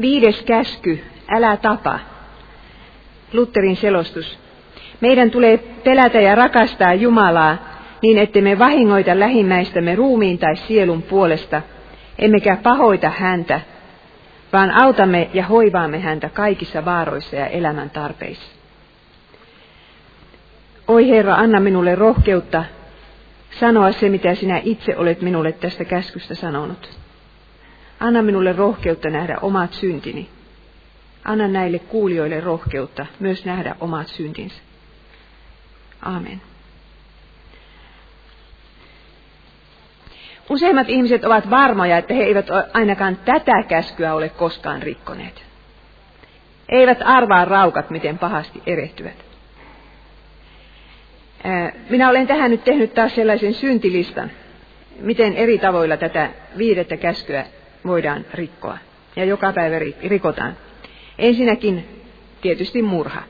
Viides käsky, älä tapa. Lutterin selostus. Meidän tulee pelätä ja rakastaa Jumalaa niin, ettemme vahingoita lähimmäistämme ruumiin tai sielun puolesta, emmekä pahoita häntä, vaan autamme ja hoivaamme häntä kaikissa vaaroissa ja elämän tarpeissa. Oi Herra, anna minulle rohkeutta sanoa se, mitä sinä itse olet minulle tästä käskystä sanonut. Anna minulle rohkeutta nähdä omat syntini. Anna näille kuulijoille rohkeutta myös nähdä omat syntinsä. Amen. Useimmat ihmiset ovat varmoja, että he eivät ainakaan tätä käskyä ole koskaan rikkoneet. Eivät arvaa raukat, miten pahasti erehtyvät. Minä olen tähän nyt tehnyt taas sellaisen syntilistan, miten eri tavoilla tätä viidettä käskyä voidaan rikkoa. Ja joka päivä rikotaan. Ensinnäkin tietysti murha.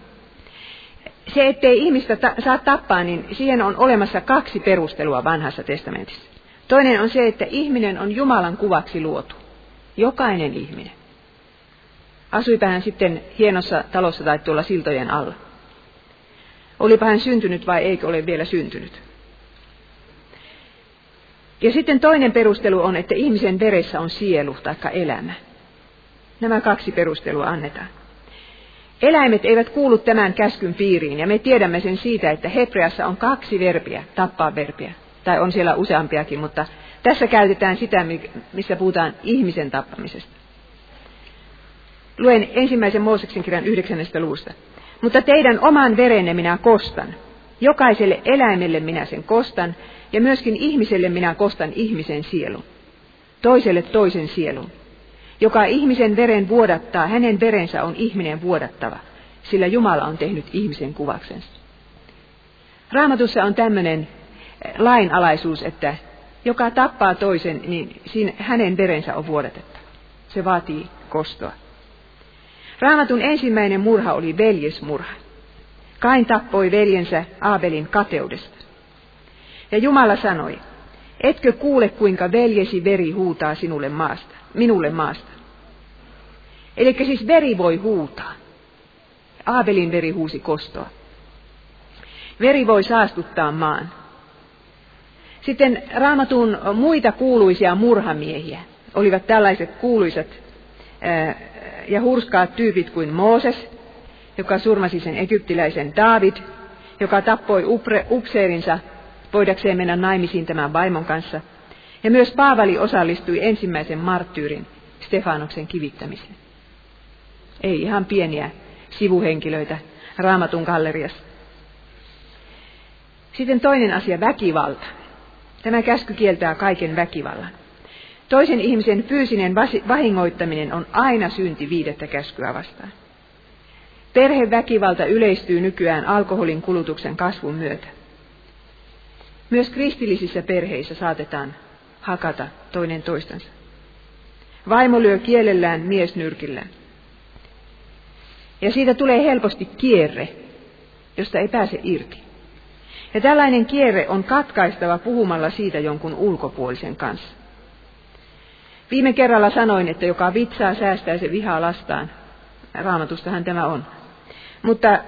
Se, ettei ihmistä ta- saa tappaa, niin siihen on olemassa kaksi perustelua vanhassa testamentissa. Toinen on se, että ihminen on Jumalan kuvaksi luotu. Jokainen ihminen. Asuipa hän sitten hienossa talossa tai tuolla siltojen alla. Olipa hän syntynyt vai eikö ole vielä syntynyt. Ja sitten toinen perustelu on, että ihmisen veressä on sielu tai elämä. Nämä kaksi perustelua annetaan. Eläimet eivät kuulu tämän käskyn piiriin, ja me tiedämme sen siitä, että Hebreassa on kaksi verbiä, tappaa verbiä, tai on siellä useampiakin, mutta tässä käytetään sitä, missä puhutaan ihmisen tappamisesta. Luen ensimmäisen Mooseksen kirjan yhdeksännestä luusta. Mutta teidän oman verenne minä kostan. Jokaiselle eläimelle minä sen kostan, ja myöskin ihmiselle minä kostan ihmisen sielun. Toiselle toisen sielun. Joka ihmisen veren vuodattaa, hänen verensä on ihminen vuodattava, sillä Jumala on tehnyt ihmisen kuvaksensa. Raamatussa on tämmöinen eh, lainalaisuus, että joka tappaa toisen, niin siinä hänen verensä on vuodatettava. Se vaatii kostoa. Raamatun ensimmäinen murha oli veljesmurha. Kain tappoi veljensä Aabelin kateudesta. Ja Jumala sanoi, etkö kuule kuinka veljesi veri huutaa sinulle maasta, minulle maasta. Eli siis veri voi huutaa. Aabelin veri huusi kostoa. Veri voi saastuttaa maan. Sitten raamatun muita kuuluisia murhamiehiä olivat tällaiset kuuluisat ja hurskaat tyypit kuin Mooses, joka surmasi sen egyptiläisen David, joka tappoi upseerinsa voidakseen mennä naimisiin tämän vaimon kanssa. Ja myös Paavali osallistui ensimmäisen marttyyrin Stefanoksen kivittämiseen. Ei ihan pieniä sivuhenkilöitä raamatun galleriassa. Sitten toinen asia, väkivalta. Tämä käsky kieltää kaiken väkivallan. Toisen ihmisen fyysinen vahingoittaminen on aina synti viidettä käskyä vastaan. Perheväkivalta yleistyy nykyään alkoholin kulutuksen kasvun myötä. Myös kristillisissä perheissä saatetaan hakata toinen toistansa. Vaimo lyö kielellään mies nyrkillään. Ja siitä tulee helposti kierre, josta ei pääse irti. Ja tällainen kierre on katkaistava puhumalla siitä jonkun ulkopuolisen kanssa. Viime kerralla sanoin, että joka vitsaa säästää se vihaa lastaan. Raamatustahan tämä on. Mutta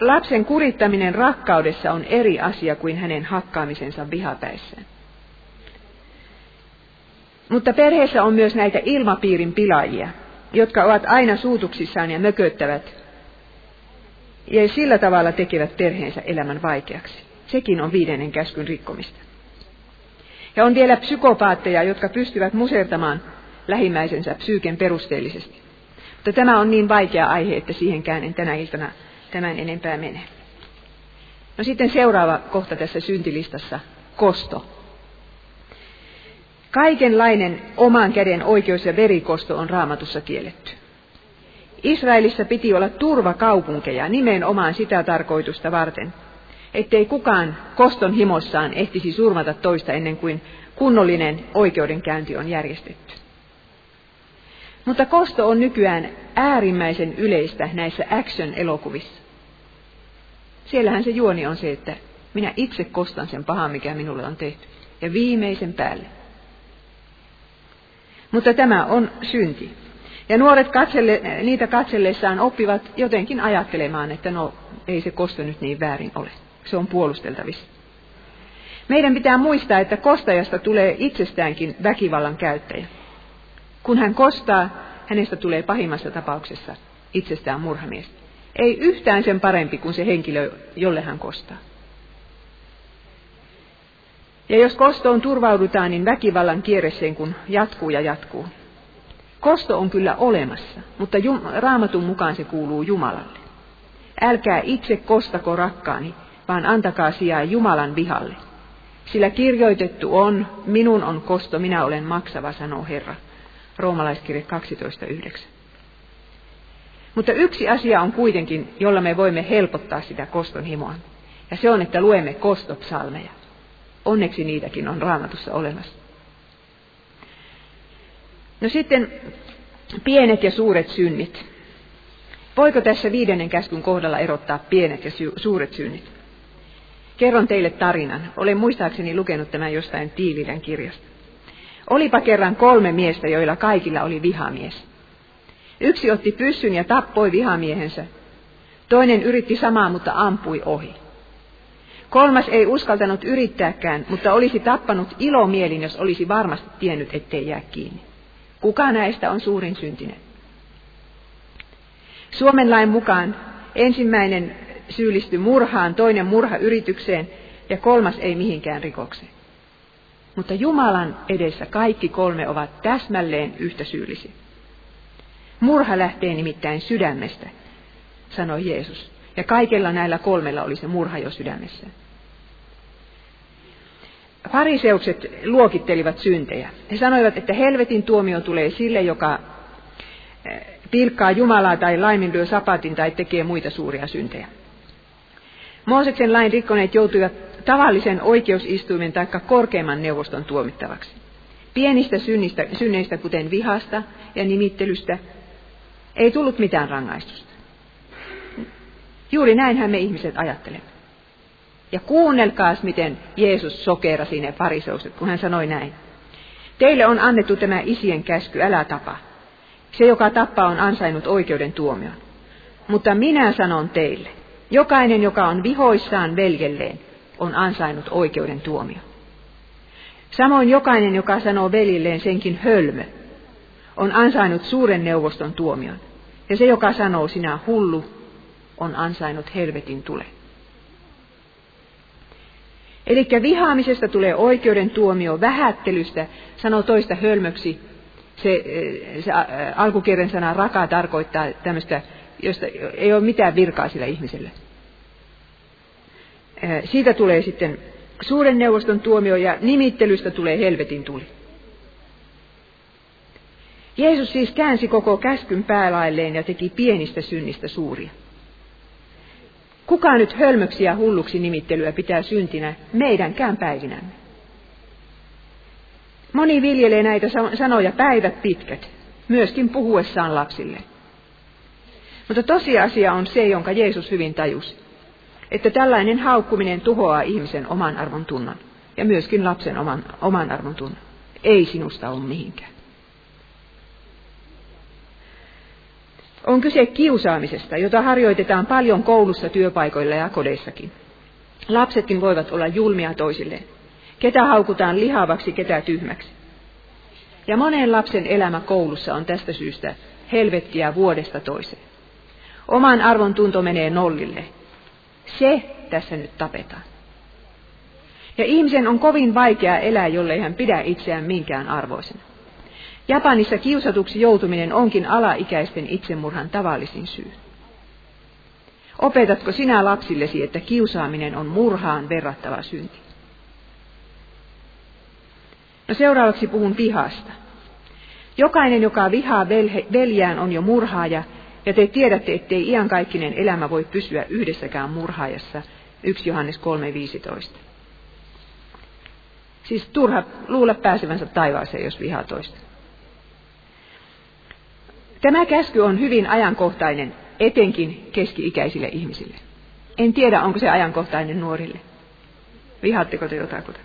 lapsen kurittaminen rakkaudessa on eri asia kuin hänen hakkaamisensa vihapäissään. Mutta perheessä on myös näitä ilmapiirin pilaajia, jotka ovat aina suutuksissaan ja mököttävät, ja sillä tavalla tekevät perheensä elämän vaikeaksi. Sekin on viidennen käskyn rikkomista. Ja on vielä psykopaatteja, jotka pystyvät musertamaan lähimmäisensä psyyken perusteellisesti. Mutta tämä on niin vaikea aihe, että siihenkään en tänä iltana tämän enempää mene. No sitten seuraava kohta tässä syntilistassa, kosto. Kaikenlainen oman käden oikeus- ja verikosto on raamatussa kielletty. Israelissa piti olla turvakaupunkeja nimenomaan sitä tarkoitusta varten, ettei kukaan koston himossaan ehtisi surmata toista ennen kuin kunnollinen oikeudenkäynti on järjestetty. Mutta kosto on nykyään äärimmäisen yleistä näissä action-elokuvissa. Siellähän se juoni on se, että minä itse kostan sen pahan, mikä minulle on tehty. Ja viimeisen päälle. Mutta tämä on synti. Ja nuoret katselle, niitä katsellessaan oppivat jotenkin ajattelemaan, että no ei se kosto nyt niin väärin ole. Se on puolusteltavissa. Meidän pitää muistaa, että kostajasta tulee itsestäänkin väkivallan käyttäjä. Kun hän kostaa, hänestä tulee pahimmassa tapauksessa itsestään murhamies. Ei yhtään sen parempi kuin se henkilö, jolle hän kostaa. Ja jos kostoon turvaudutaan, niin väkivallan kierre sen kun jatkuu ja jatkuu. Kosto on kyllä olemassa, mutta jum, raamatun mukaan se kuuluu Jumalalle. Älkää itse kostako rakkaani, vaan antakaa sijaa Jumalan vihalle. Sillä kirjoitettu on, minun on kosto, minä olen maksava, sanoo Herra. Roomalaiskirje 12.9. Mutta yksi asia on kuitenkin, jolla me voimme helpottaa sitä koston himoa. Ja se on, että luemme kostopsalmeja. Onneksi niitäkin on raamatussa olemassa. No sitten pienet ja suuret synnit. Voiko tässä viidennen käskyn kohdalla erottaa pienet ja suuret synnit? Kerron teille tarinan. Olen muistaakseni lukenut tämän jostain Tiilidän kirjasta. Olipa kerran kolme miestä, joilla kaikilla oli vihamies. Yksi otti pyssyn ja tappoi vihamiehensä. Toinen yritti samaa, mutta ampui ohi. Kolmas ei uskaltanut yrittääkään, mutta olisi tappanut ilomielin, jos olisi varmasti tiennyt, ettei jää kiinni. Kuka näistä on suurin syntinen? Suomen lain mukaan ensimmäinen syyllistyi murhaan, toinen murhayritykseen ja kolmas ei mihinkään rikokseen. Mutta Jumalan edessä kaikki kolme ovat täsmälleen yhtä syyllisiä. Murha lähtee nimittäin sydämestä, sanoi Jeesus. Ja kaikella näillä kolmella oli se murha jo sydämessä. Fariseukset luokittelivat syntejä. He sanoivat, että helvetin tuomio tulee sille, joka eh, pilkkaa Jumalaa tai laiminlyö sapatin tai tekee muita suuria syntejä. Mooseksen lain rikkoneet joutuivat tavallisen oikeusistuimen tai korkeimman neuvoston tuomittavaksi. Pienistä synnistä, synneistä, kuten vihasta ja nimittelystä, ei tullut mitään rangaistusta. Juuri näinhän me ihmiset ajattelemme. Ja kuunnelkaas, miten Jeesus sokerasi ne fariseukset, kun hän sanoi näin. Teille on annettu tämä isien käsky, älä tapa. Se, joka tappaa, on ansainnut oikeuden tuomion. Mutta minä sanon teille, jokainen, joka on vihoissaan veljelleen, on ansainnut oikeuden tuomion. Samoin jokainen, joka sanoo velilleen senkin hölmö, on ansainnut suuren neuvoston tuomion. Ja se, joka sanoo sinä hullu, on ansainnut helvetin tule. Eli vihaamisesta tulee oikeuden tuomio, vähättelystä, sanoo toista hölmöksi. Se, se alkukielen sana raka tarkoittaa tämmöistä, josta ei ole mitään virkaa sillä ihmiselle. Siitä tulee sitten suuren neuvoston tuomio ja nimittelystä tulee helvetin tuli. Jeesus siis käänsi koko käskyn päälailleen ja teki pienistä synnistä suuria. Kuka nyt hölmöksi ja hulluksi nimittelyä pitää syntinä meidänkään päivinämme? Moni viljelee näitä sanoja päivät pitkät, myöskin puhuessaan lapsille. Mutta tosiasia on se, jonka Jeesus hyvin tajusi, että tällainen haukkuminen tuhoaa ihmisen oman arvon tunnon ja myöskin lapsen oman, oman arvon tunnon. Ei sinusta ole mihinkään. On kyse kiusaamisesta, jota harjoitetaan paljon koulussa, työpaikoilla ja kodeissakin. Lapsetkin voivat olla julmia toisilleen. Ketä haukutaan lihavaksi, ketä tyhmäksi. Ja monen lapsen elämä koulussa on tästä syystä helvettiä vuodesta toiseen. Oman arvon tunto menee nollille. Se tässä nyt tapetaan. Ja ihmisen on kovin vaikea elää, jollei hän pidä itseään minkään arvoisena. Japanissa kiusatuksi joutuminen onkin alaikäisten itsemurhan tavallisin syy. Opetatko sinä lapsillesi, että kiusaaminen on murhaan verrattava synti? No seuraavaksi puhun vihasta. Jokainen, joka vihaa veljään, on jo murhaaja, ja te tiedätte, ettei iankaikkinen elämä voi pysyä yhdessäkään murhaajassa. 1 Johannes 3.15. Siis turha luulla pääsevänsä taivaaseen, jos vihaa toista. Tämä käsky on hyvin ajankohtainen, etenkin keski-ikäisille ihmisille. En tiedä, onko se ajankohtainen nuorille. Vihaatteko te jotakuta?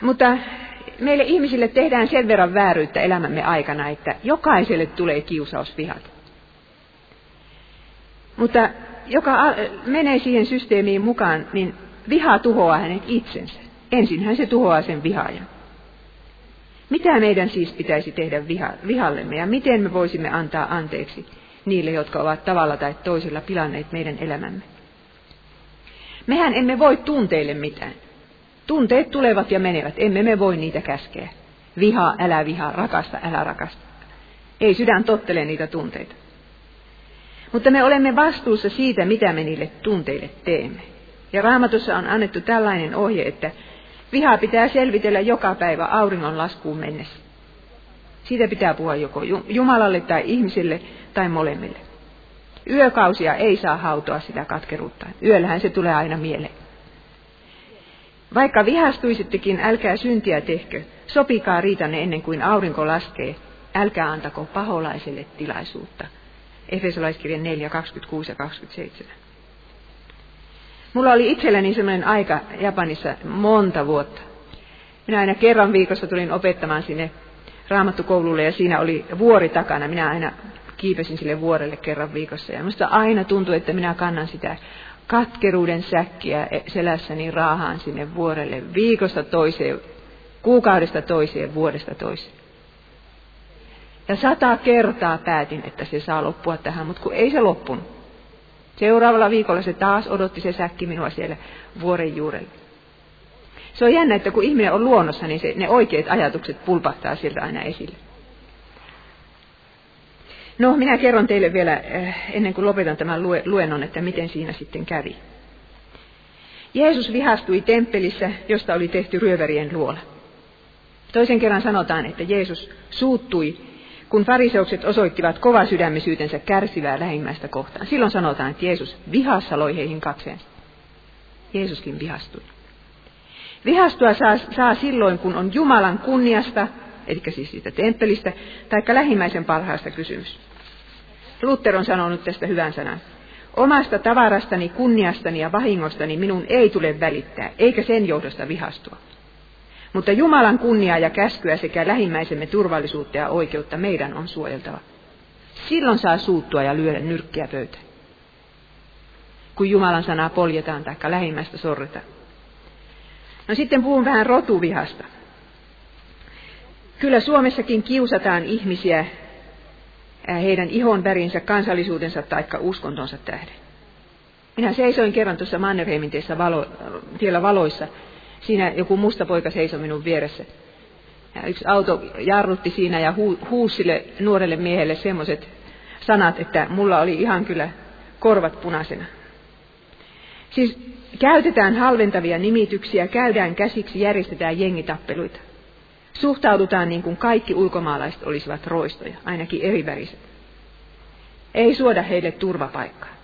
Mutta meille ihmisille tehdään sen verran vääryyttä elämämme aikana, että jokaiselle tulee kiusaus vihata. Mutta joka menee siihen systeemiin mukaan, niin viha tuhoaa hänet itsensä. Ensin se tuhoaa sen vihaajan. Mitä meidän siis pitäisi tehdä viha, vihallemme ja miten me voisimme antaa anteeksi niille, jotka ovat tavalla tai toisella pilanneet meidän elämämme? Mehän emme voi tunteille mitään. Tunteet tulevat ja menevät, emme me voi niitä käskeä. Viha, älä viha, rakasta, älä rakasta. Ei sydän tottele niitä tunteita. Mutta me olemme vastuussa siitä, mitä me niille tunteille teemme. Ja raamatussa on annettu tällainen ohje, että vihaa pitää selvitellä joka päivä auringon laskuun mennessä. Siitä pitää puhua joko Jumalalle tai ihmisille tai molemmille. Yökausia ei saa hautoa sitä katkeruutta. Yöllähän se tulee aina mieleen. Vaikka vihastuisittekin, älkää syntiä tehkö. Sopikaa riitanne ennen kuin aurinko laskee. Älkää antako paholaiselle tilaisuutta. Efesolaiskirjan 4, 26 ja 27. Mulla oli itselläni sellainen aika Japanissa monta vuotta. Minä aina kerran viikossa tulin opettamaan sinne raamattukoululle ja siinä oli vuori takana. Minä aina kiipesin sille vuorelle kerran viikossa ja minusta aina tuntui, että minä kannan sitä katkeruuden säkkiä selässäni raahaan sinne vuorelle viikosta toiseen, kuukaudesta toiseen, vuodesta toiseen. Ja sata kertaa päätin, että se saa loppua tähän, mutta kun ei se loppunut. Seuraavalla viikolla se taas odotti se säkki minua siellä vuoren juurella. Se on jännä, että kun ihminen on luonnossa, niin se, ne oikeat ajatukset pulpahtaa sieltä aina esille. No, minä kerron teille vielä eh, ennen kuin lopetan tämän luennon, että miten siinä sitten kävi. Jeesus vihastui temppelissä, josta oli tehty ryöverien luola. Toisen kerran sanotaan, että Jeesus suuttui, kun fariseukset osoittivat kova sydämisyytensä kärsivää lähimmäistä kohtaan. Silloin sanotaan, että Jeesus vihassa loi heihin katseen. Jeesuskin vihastui. Vihastua saa, saa silloin, kun on Jumalan kunniasta, eli siis siitä temppelistä, taikka lähimmäisen parhaasta kysymys. Luther on sanonut tästä hyvän sanan. Omasta tavarastani, kunniastani ja vahingostani minun ei tule välittää, eikä sen johdosta vihastua. Mutta Jumalan kunniaa ja käskyä sekä lähimmäisemme turvallisuutta ja oikeutta meidän on suojeltava. Silloin saa suuttua ja lyödä nyrkkiä pöytään. Kun Jumalan sanaa poljetaan tai lähimmäistä sorretaan. No sitten puhun vähän rotuvihasta. Kyllä Suomessakin kiusataan ihmisiä heidän ihon värinsä, kansallisuutensa tai uskontonsa tähden. Minä seisoin kerran tuossa Mannerheimin valo, tiellä valoissa. Siinä joku musta poika seisoi minun vieressä. Ja yksi auto jarrutti siinä ja hu, huusi sille nuorelle miehelle semmoiset sanat, että mulla oli ihan kyllä korvat punaisena. Siis käytetään halventavia nimityksiä, käydään käsiksi, järjestetään jengitappeluita. Suhtaudutaan niin kuin kaikki ulkomaalaiset olisivat roistoja, ainakin eriväriset. Ei suoda heille turvapaikkaa.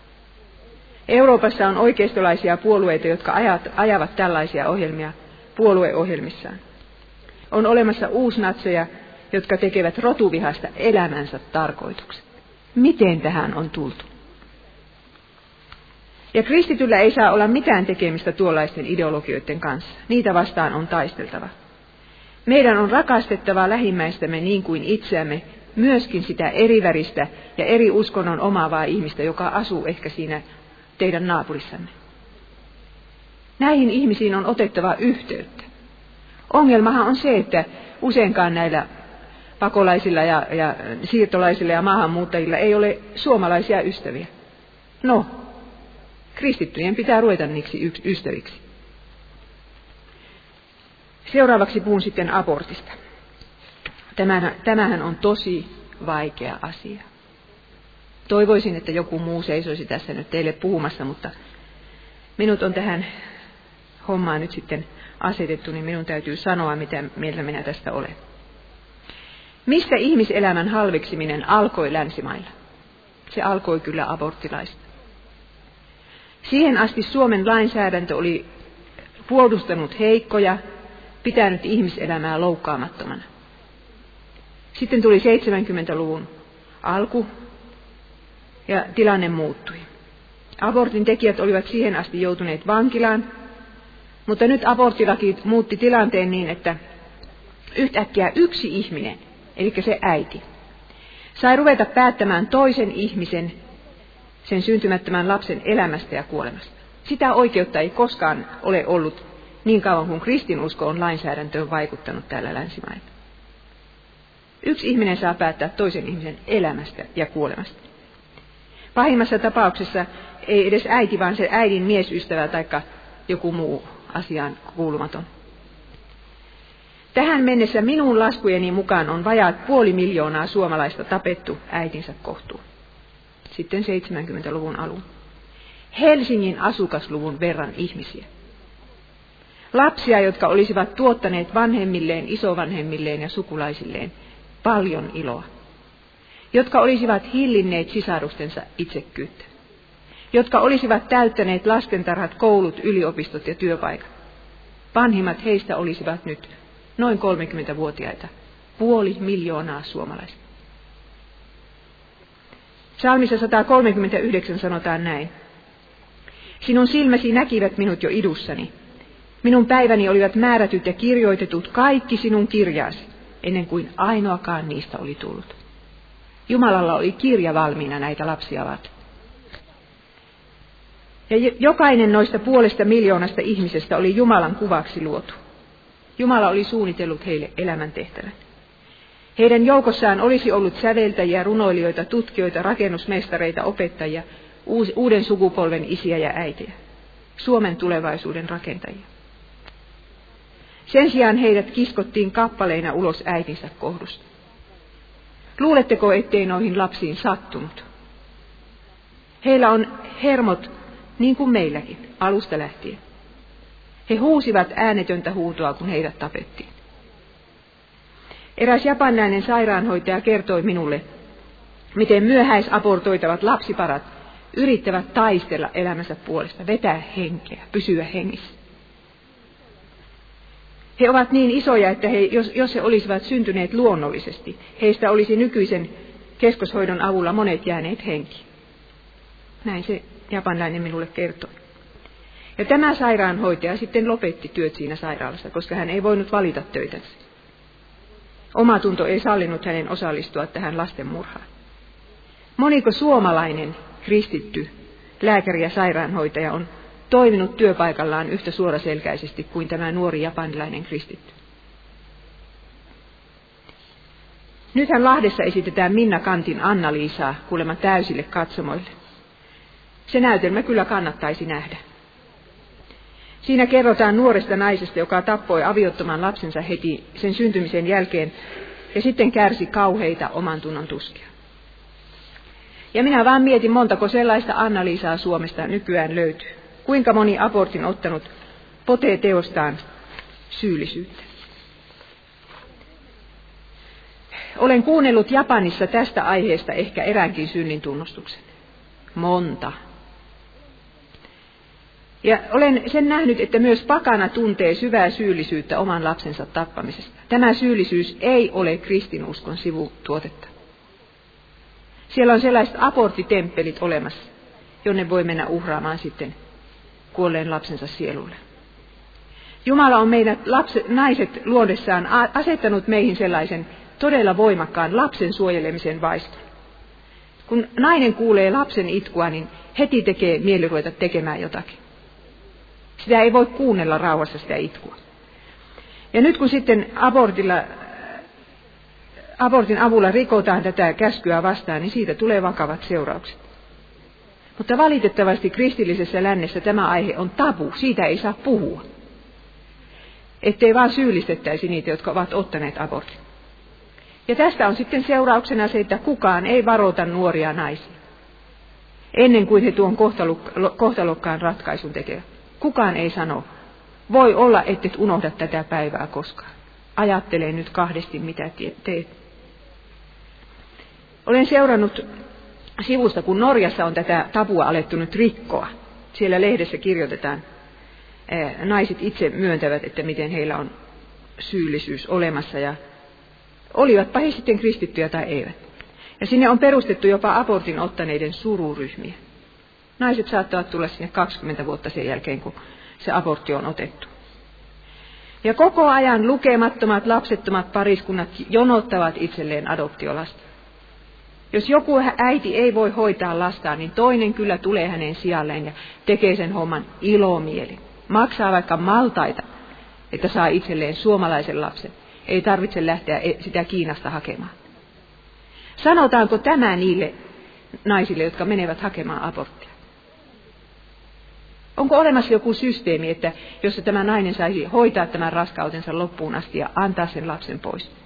Euroopassa on oikeistolaisia puolueita, jotka ajat, ajavat tällaisia ohjelmia puolueohjelmissaan. On olemassa uusnatseja, jotka tekevät rotuvihasta elämänsä tarkoituksen. Miten tähän on tultu? Ja kristityllä ei saa olla mitään tekemistä tuollaisten ideologioiden kanssa. Niitä vastaan on taisteltava. Meidän on rakastettava lähimmäistämme niin kuin itseämme, myöskin sitä eriväristä ja eri uskonnon omaavaa ihmistä, joka asuu ehkä siinä teidän naapurissanne. Näihin ihmisiin on otettava yhteyttä. Ongelmahan on se, että useinkaan näillä pakolaisilla ja, ja siirtolaisilla ja maahanmuuttajilla ei ole suomalaisia ystäviä. No, kristittyjen pitää ruveta niiksi ystäviksi. Seuraavaksi puhun sitten abortista. Tämähän, tämähän on tosi vaikea asia. Toivoisin, että joku muu seisoisi tässä nyt teille puhumassa, mutta minut on tähän hommaan nyt sitten asetettu, niin minun täytyy sanoa, mitä mieltä minä tästä olen. Mistä ihmiselämän halveksiminen alkoi länsimailla? Se alkoi kyllä aborttilaista. Siihen asti Suomen lainsäädäntö oli puolustanut heikkoja, pitänyt ihmiselämää loukkaamattomana. Sitten tuli 70-luvun alku ja tilanne muuttui. Abortin tekijät olivat siihen asti joutuneet vankilaan, mutta nyt aborttilaki muutti tilanteen niin, että yhtäkkiä yksi ihminen, eli se äiti, sai ruveta päättämään toisen ihmisen, sen syntymättömän lapsen elämästä ja kuolemasta. Sitä oikeutta ei koskaan ole ollut niin kauan kuin kristinusko on lainsäädäntöön vaikuttanut täällä länsimailla. Yksi ihminen saa päättää toisen ihmisen elämästä ja kuolemasta. Pahimmassa tapauksessa ei edes äiti, vaan se äidin miesystävä tai joku muu asiaan kuulumaton. Tähän mennessä minun laskujeni mukaan on vajaat puoli miljoonaa suomalaista tapettu äitinsä kohtuun. Sitten 70-luvun alun. Helsingin asukasluvun verran ihmisiä. Lapsia, jotka olisivat tuottaneet vanhemmilleen, isovanhemmilleen ja sukulaisilleen paljon iloa. Jotka olisivat hillinneet sisarustensa itsekkyyttä. Jotka olisivat täyttäneet lastentarhat, koulut, yliopistot ja työpaikat. Vanhimmat heistä olisivat nyt noin 30-vuotiaita, puoli miljoonaa suomalaista. Salmissa 139 sanotaan näin. Sinun silmäsi näkivät minut jo idussani. Minun päiväni olivat määrätyt ja kirjoitetut kaikki sinun kirjaasi, ennen kuin ainoakaan niistä oli tullut. Jumalalla oli kirja valmiina näitä lapsia varten. Ja jokainen noista puolesta miljoonasta ihmisestä oli Jumalan kuvaksi luotu. Jumala oli suunnitellut heille elämäntehtävän. Heidän joukossaan olisi ollut säveltäjiä, runoilijoita, tutkijoita, rakennusmestareita, opettajia, uuden sukupolven isiä ja äitiä, Suomen tulevaisuuden rakentajia. Sen sijaan heidät kiskottiin kappaleina ulos äitinsä kohdusta. Luuletteko, ettei noihin lapsiin sattunut? Heillä on hermot niin kuin meilläkin, alusta lähtien. He huusivat äänetöntä huutoa, kun heidät tapettiin. Eräs japanilainen sairaanhoitaja kertoi minulle, miten myöhäisaportoitavat lapsiparat yrittävät taistella elämänsä puolesta, vetää henkeä, pysyä hengissä. He ovat niin isoja, että he, jos, jos he olisivat syntyneet luonnollisesti, heistä olisi nykyisen keskoshoidon avulla monet jääneet henki. Näin se japanilainen minulle kertoi. Ja tämä sairaanhoitaja sitten lopetti työt siinä sairaalassa, koska hän ei voinut valita töitä. Omatunto ei sallinut hänen osallistua tähän lastenmurhaan. Moniko suomalainen kristitty lääkäri ja sairaanhoitaja on toiminut työpaikallaan yhtä suoraselkäisesti kuin tämä nuori japanilainen kristitty? Nythän Lahdessa esitetään Minna Kantin Anna-Liisaa kuulemma täysille katsomoille. Se näytelmä kyllä kannattaisi nähdä. Siinä kerrotaan nuoresta naisesta, joka tappoi aviottoman lapsensa heti sen syntymisen jälkeen ja sitten kärsi kauheita oman tunnon tuskia. Ja minä vaan mietin, montako sellaista Anna-Liisaa Suomesta nykyään löytyy. Kuinka moni abortin ottanut potee teostaan syyllisyyttä. Olen kuunnellut Japanissa tästä aiheesta ehkä eräänkin synnin tunnustuksen. Monta. Ja olen sen nähnyt, että myös pakana tuntee syvää syyllisyyttä oman lapsensa tappamisesta. Tämä syyllisyys ei ole kristinuskon sivutuotetta. Siellä on sellaiset aborttitemppelit olemassa, jonne voi mennä uhraamaan sitten kuolleen lapsensa sielulle. Jumala on meidät lapset, naiset luodessaan asettanut meihin sellaisen todella voimakkaan lapsen suojelemisen vaiston. Kun nainen kuulee lapsen itkua, niin heti tekee mieli ruveta tekemään jotakin. Sitä ei voi kuunnella rauhassa sitä itkua. Ja nyt kun sitten abortilla, abortin avulla rikotaan tätä käskyä vastaan, niin siitä tulee vakavat seuraukset. Mutta valitettavasti kristillisessä lännessä tämä aihe on tabu, siitä ei saa puhua. Ettei vaan syyllistettäisi niitä, jotka ovat ottaneet abortin. Ja tästä on sitten seurauksena se, että kukaan ei varota nuoria naisia. Ennen kuin he tuon kohtalokkaan ratkaisun tekevät. Kukaan ei sano, voi olla, et unohda tätä päivää koskaan. Ajattele nyt kahdesti, mitä teet. Olen seurannut sivusta, kun Norjassa on tätä tabua alettu nyt rikkoa. Siellä lehdessä kirjoitetaan, naiset itse myöntävät, että miten heillä on syyllisyys olemassa ja olivatpa he sitten kristittyjä tai eivät. Ja sinne on perustettu jopa abortin ottaneiden sururyhmiä. Naiset saattavat tulla sinne 20 vuotta sen jälkeen, kun se abortti on otettu. Ja koko ajan lukemattomat lapsettomat pariskunnat jonottavat itselleen adoptiolasta. Jos joku äiti ei voi hoitaa lastaan, niin toinen kyllä tulee hänen sijalleen ja tekee sen homman ilomieli. Maksaa vaikka maltaita, että saa itselleen suomalaisen lapsen. Ei tarvitse lähteä e- sitä Kiinasta hakemaan. Sanotaanko tämä niille naisille, jotka menevät hakemaan aborttia? Onko olemassa joku systeemi, että jossa tämä nainen saisi hoitaa tämän raskautensa loppuun asti ja antaa sen lapsen pois?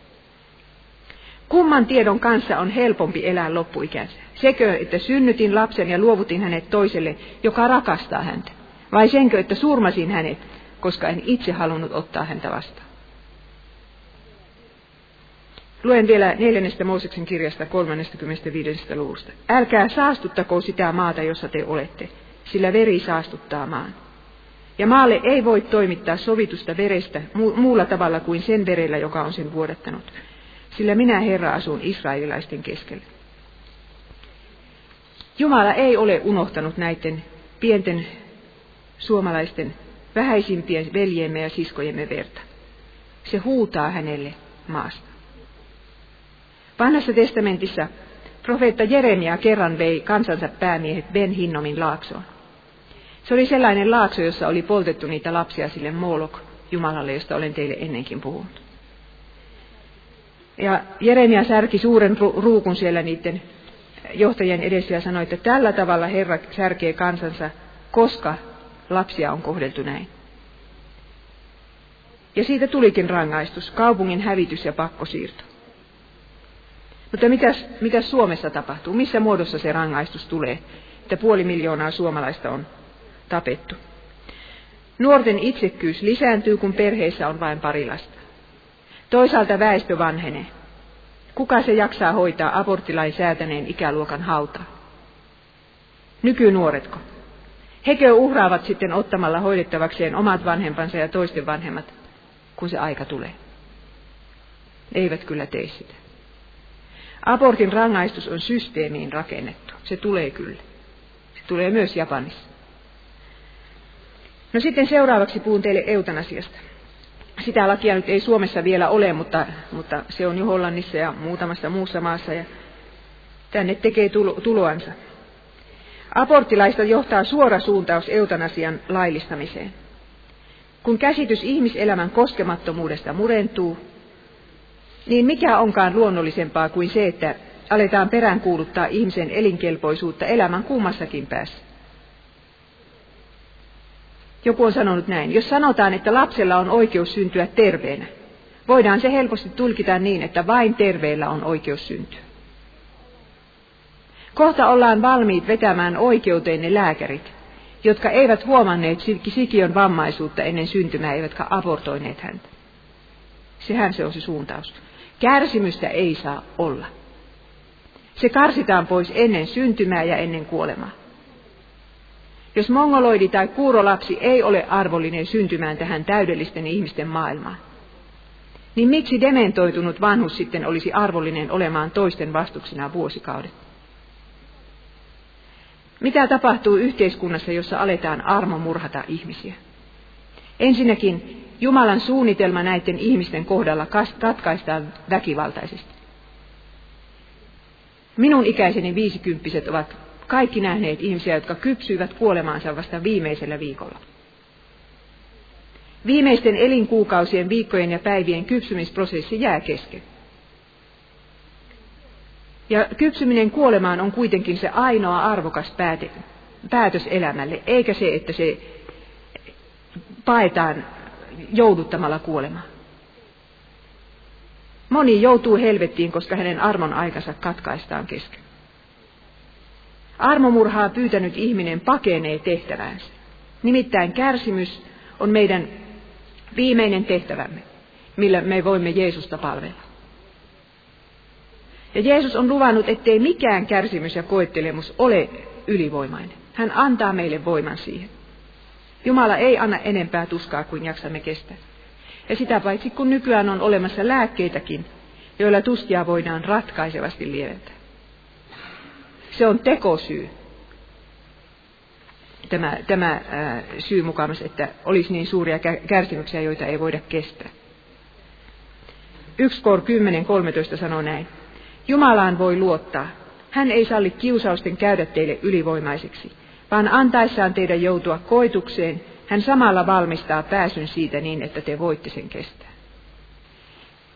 Kumman tiedon kanssa on helpompi elää loppuikänsä? Sekö, että synnytin lapsen ja luovutin hänet toiselle, joka rakastaa häntä? Vai senkö, että surmasin hänet, koska en itse halunnut ottaa häntä vastaan? Luen vielä neljännestä Mooseksen kirjasta 35. luvusta. Älkää saastuttako sitä maata, jossa te olette, sillä veri saastuttaa maan. Ja maalle ei voi toimittaa sovitusta verestä muulla tavalla kuin sen verellä, joka on sen vuodattanut. Sillä minä, Herra, asun israelilaisten keskellä. Jumala ei ole unohtanut näiden pienten suomalaisten vähäisimpien veljemme ja siskojemme verta. Se huutaa hänelle maasta. Vanhassa testamentissa profeetta Jeremia kerran vei kansansa päämiehet Ben Hinnomin laaksoon. Se oli sellainen laakso, jossa oli poltettu niitä lapsia sille Moolok Jumalalle, josta olen teille ennenkin puhunut. Ja Jeremia särki suuren ruukun siellä niiden johtajien edessä ja sanoi, että tällä tavalla Herra särkee kansansa, koska lapsia on kohdeltu näin. Ja siitä tulikin rangaistus, kaupungin hävitys ja pakkosiirto. Mutta mitäs Suomessa tapahtuu? Missä muodossa se rangaistus tulee, että puoli miljoonaa suomalaista on tapettu? Nuorten itsekkyys lisääntyy, kun perheissä on vain pari lasta. Toisaalta väestö vanhenee. Kuka se jaksaa hoitaa aborttilain säätäneen ikäluokan hautaa? Nykynuoretko? Hekö uhraavat sitten ottamalla hoidettavakseen omat vanhempansa ja toisten vanhemmat, kun se aika tulee? Eivät kyllä tee sitä. Abortin rangaistus on systeemiin rakennettu. Se tulee kyllä. Se tulee myös Japanissa. No sitten seuraavaksi puhun teille eutanasiasta. Sitä lakia nyt ei Suomessa vielä ole, mutta, mutta se on jo Hollannissa ja muutamassa muussa maassa ja tänne tekee tuloansa. Aborttilaista johtaa suora suuntaus eutanasian laillistamiseen. Kun käsitys ihmiselämän koskemattomuudesta murentuu, niin mikä onkaan luonnollisempaa kuin se, että aletaan peräänkuuluttaa ihmisen elinkelpoisuutta elämän kummassakin päässä. Joku on sanonut näin, jos sanotaan, että lapsella on oikeus syntyä terveenä, voidaan se helposti tulkita niin, että vain terveellä on oikeus syntyä. Kohta ollaan valmiit vetämään oikeuteen ne lääkärit, jotka eivät huomanneet sikiön vammaisuutta ennen syntymää, eivätkä abortoineet häntä. Sehän se on se suuntaus. Kärsimystä ei saa olla. Se karsitaan pois ennen syntymää ja ennen kuolemaa. Jos mongoloidi tai kuurolapsi ei ole arvollinen syntymään tähän täydellisten ihmisten maailmaan, niin miksi dementoitunut vanhus sitten olisi arvollinen olemaan toisten vastuksena vuosikaudet? Mitä tapahtuu yhteiskunnassa, jossa aletaan armomurhata ihmisiä? Ensinnäkin Jumalan suunnitelma näiden ihmisten kohdalla katkaistaan väkivaltaisesti. Minun ikäiseni viisikymppiset ovat kaikki nähneet ihmisiä, jotka kypsyivät kuolemaansa vasta viimeisellä viikolla. Viimeisten elinkuukausien, viikkojen ja päivien kypsymisprosessi jää kesken. Ja kypsyminen kuolemaan on kuitenkin se ainoa arvokas pääte, päätös elämälle, eikä se, että se paetaan jouduttamalla kuolemaan. Moni joutuu helvettiin, koska hänen armon aikansa katkaistaan kesken. Armomurhaa pyytänyt ihminen pakenee tehtäväänsä. Nimittäin kärsimys on meidän viimeinen tehtävämme, millä me voimme Jeesusta palvella. Ja Jeesus on luvannut, ettei mikään kärsimys ja koettelemus ole ylivoimainen. Hän antaa meille voiman siihen. Jumala ei anna enempää tuskaa kuin jaksamme kestää. Ja sitä paitsi kun nykyään on olemassa lääkkeitäkin, joilla tuskia voidaan ratkaisevasti lieventää. Se on tekosyy. tämä, tämä syy mukaan, että olisi niin suuria kärsimyksiä, joita ei voida kestää. 1 kor 10.13 sanoo näin. Jumalaan voi luottaa. Hän ei salli kiusausten käydä teille ylivoimaiseksi, vaan antaessaan teidän joutua koitukseen, hän samalla valmistaa pääsyn siitä niin, että te voitte sen kestää.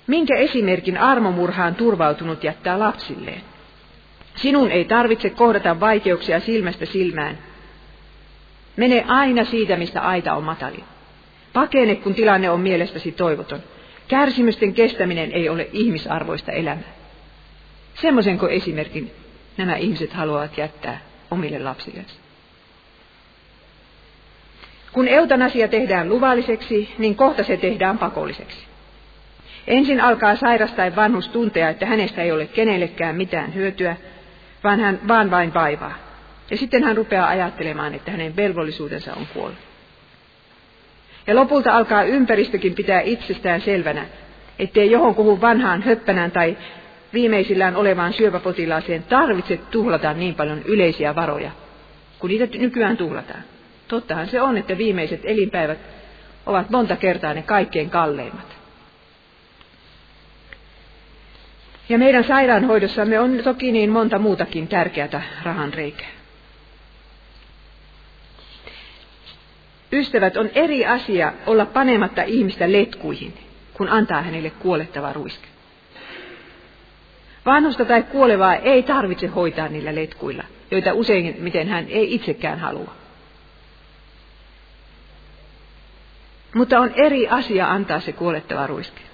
Minkä esimerkin armomurhaan turvautunut jättää lapsilleen? Sinun ei tarvitse kohdata vaikeuksia silmästä silmään. Mene aina siitä, mistä aita on matalin. Pakene, kun tilanne on mielestäsi toivoton. Kärsimysten kestäminen ei ole ihmisarvoista elämää. Semmoisenko esimerkin nämä ihmiset haluavat jättää omille lapsillensa. Kun eutanasia tehdään luvalliseksi, niin kohta se tehdään pakolliseksi. Ensin alkaa sairas tai vanhus tuntea, että hänestä ei ole kenellekään mitään hyötyä, vaan, hän, vaan vain vaivaa. Ja sitten hän rupeaa ajattelemaan, että hänen velvollisuutensa on kuolla. Ja lopulta alkaa ympäristökin pitää itsestään selvänä, ettei johonkuhun vanhaan höppänään tai viimeisillään olevaan syöpäpotilaaseen tarvitse tuhlata niin paljon yleisiä varoja, kun niitä nykyään tuhlataan. Tottahan se on, että viimeiset elinpäivät ovat monta kertaa ne kaikkein kalleimmat. Ja meidän sairaanhoidossamme on toki niin monta muutakin tärkeää rahan reikää. Ystävät, on eri asia olla panematta ihmistä letkuihin, kun antaa hänelle kuolettava ruiske. Vanhusta tai kuolevaa ei tarvitse hoitaa niillä letkuilla, joita usein miten hän ei itsekään halua. Mutta on eri asia antaa se kuolettava ruiske.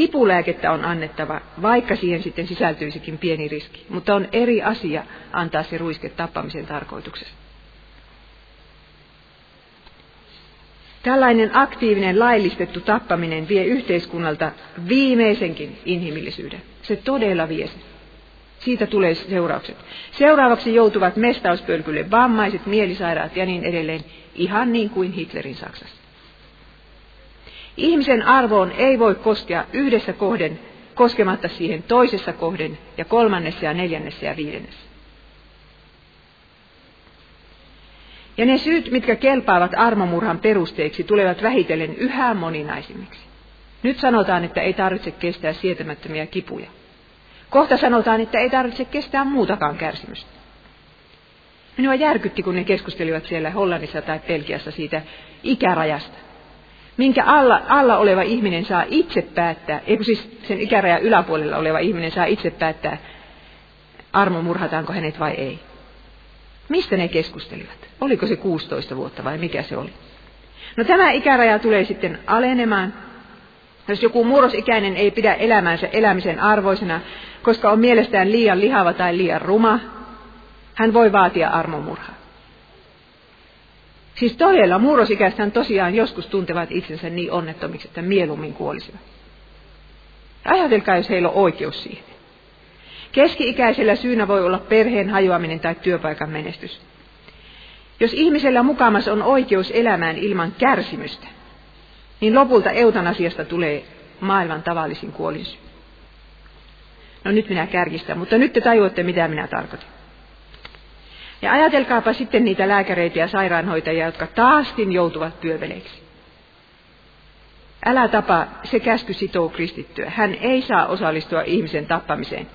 Kipulääkettä on annettava, vaikka siihen sitten sisältyisikin pieni riski, mutta on eri asia antaa se ruiske tappamisen tarkoituksessa. Tällainen aktiivinen laillistettu tappaminen vie yhteiskunnalta viimeisenkin inhimillisyyden. Se todella vie sen. Siitä tulee seuraukset. Seuraavaksi joutuvat mestauspölkylle vammaiset, mielisairaat ja niin edelleen, ihan niin kuin Hitlerin Saksassa. Ihmisen arvoon ei voi koskea yhdessä kohden, koskematta siihen toisessa kohden ja kolmannessa ja neljännessä ja viidennessä. Ja ne syyt, mitkä kelpaavat armomurhan perusteiksi, tulevat vähitellen yhä moninaisimmiksi. Nyt sanotaan, että ei tarvitse kestää sietämättömiä kipuja. Kohta sanotaan, että ei tarvitse kestää muutakaan kärsimystä. Minua järkytti, kun ne keskustelivat siellä Hollannissa tai Pelkiassa siitä ikärajasta. Minkä alla, alla oleva ihminen saa itse päättää, eikö siis sen ikärajan yläpuolella oleva ihminen saa itse päättää, armo murhataanko hänet vai ei. Mistä ne keskustelivat? Oliko se 16 vuotta vai mikä se oli? No tämä ikäraja tulee sitten alenemaan. Jos joku murrosikäinen ei pidä elämänsä elämisen arvoisena, koska on mielestään liian lihava tai liian ruma, hän voi vaatia armomurhaa. Siis todella murrosikäistään tosiaan joskus tuntevat itsensä niin onnettomiksi, että mieluummin kuolisivat. Ajatelkaa, jos heillä on oikeus siihen. Keski-ikäisellä syynä voi olla perheen hajoaminen tai työpaikan menestys. Jos ihmisellä mukamas on oikeus elämään ilman kärsimystä, niin lopulta eutanasiasta tulee maailman tavallisin kuolinsy. No nyt minä kärjistän, mutta nyt te tajuatte, mitä minä tarkoitan. Ja ajatelkaapa sitten niitä lääkäreitä ja sairaanhoitajia, jotka taaskin joutuvat pyöveleiksi. Älä tapa, se käsky sitoo kristittyä. Hän ei saa osallistua ihmisen tappamiseen.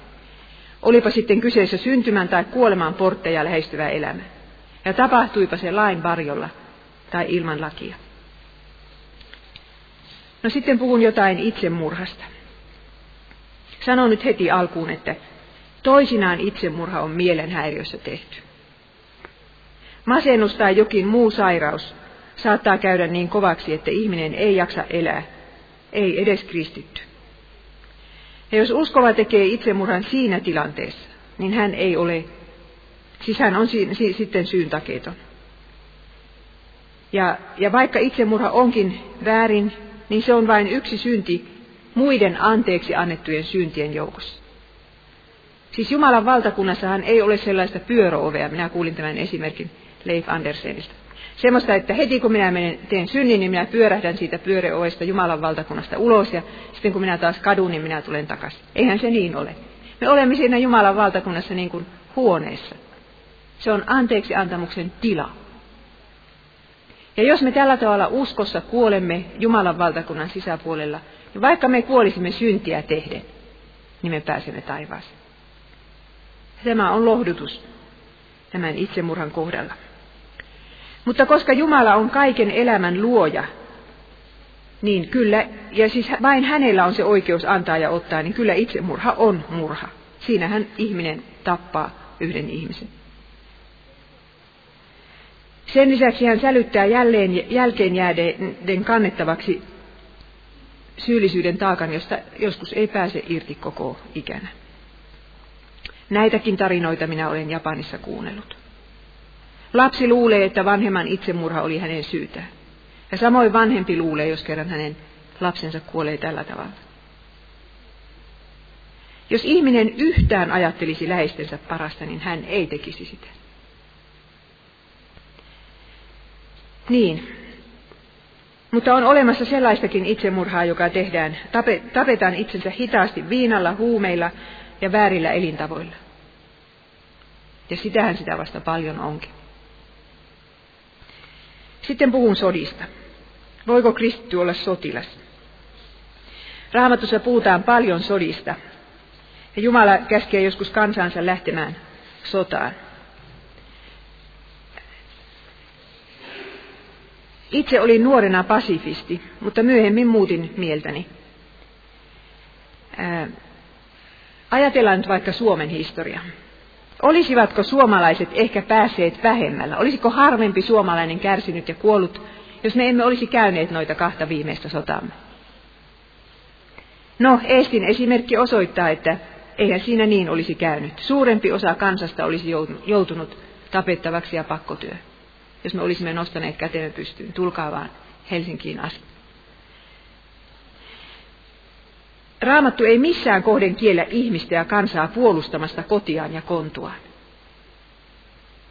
Olipa sitten kyseessä syntymän tai kuoleman portteja lähestyvä elämä. Ja tapahtuipa se lain varjolla tai ilman lakia. No sitten puhun jotain itsemurhasta. Sanon nyt heti alkuun, että toisinaan itsemurha on mielenhäiriössä tehty. Masennus tai jokin muu sairaus saattaa käydä niin kovaksi, että ihminen ei jaksa elää, ei edes kristitty. Ja jos uskova tekee itsemurhan siinä tilanteessa, niin hän ei ole, siis hän on si, si, sitten syyn takeeton. Ja, ja vaikka itsemurha onkin väärin, niin se on vain yksi synti muiden anteeksi annettujen syntien joukossa. Siis Jumalan valtakunnassahan ei ole sellaista pyöröovea, minä kuulin tämän esimerkin Leif Andersenista. Semmoista, että heti kun minä menen, teen synnin, niin minä pyörähdän siitä pyöreovesta Jumalan valtakunnasta ulos ja sitten kun minä taas kadun, niin minä tulen takaisin. Eihän se niin ole. Me olemme siinä Jumalan valtakunnassa niin kuin huoneessa. Se on anteeksi antamuksen tila. Ja jos me tällä tavalla uskossa kuolemme Jumalan valtakunnan sisäpuolella, niin vaikka me kuolisimme syntiä tehden, niin me pääsemme taivaaseen. Tämä on lohdutus tämän itsemurhan kohdalla. Mutta koska Jumala on kaiken elämän luoja, niin kyllä, ja siis vain hänellä on se oikeus antaa ja ottaa, niin kyllä itsemurha on murha. Siinähän ihminen tappaa yhden ihmisen. Sen lisäksi hän sälyttää jälleen jälkeen jääden kannettavaksi syyllisyyden taakan, josta joskus ei pääse irti koko ikänä. Näitäkin tarinoita minä olen Japanissa kuunnellut. Lapsi luulee, että vanhemman itsemurha oli hänen syytään. Ja samoin vanhempi luulee, jos kerran hänen lapsensa kuolee tällä tavalla. Jos ihminen yhtään ajattelisi läheistensä parasta, niin hän ei tekisi sitä. Niin. Mutta on olemassa sellaistakin itsemurhaa, joka tehdään. tapetaan itsensä hitaasti viinalla, huumeilla ja väärillä elintavoilla. Ja sitähän sitä vasta paljon onkin. Sitten puhun sodista. Voiko kristitty olla sotilas? Raamatussa puhutaan paljon sodista. Ja Jumala käskee joskus kansansa lähtemään sotaan. Itse olin nuorena pasifisti, mutta myöhemmin muutin mieltäni. Ää, ajatellaan nyt vaikka Suomen historia. Olisivatko suomalaiset ehkä päässeet vähemmällä? Olisiko harvempi suomalainen kärsinyt ja kuollut, jos me emme olisi käyneet noita kahta viimeistä sotamme? No, Eestin esimerkki osoittaa, että eihän siinä niin olisi käynyt. Suurempi osa kansasta olisi joutunut tapettavaksi ja pakkotyö, jos me olisimme nostaneet kätemme pystyyn. Tulkaa vaan Helsinkiin asti. Raamattu ei missään kohden kiellä ihmistä ja kansaa puolustamasta kotiaan ja kontuaan,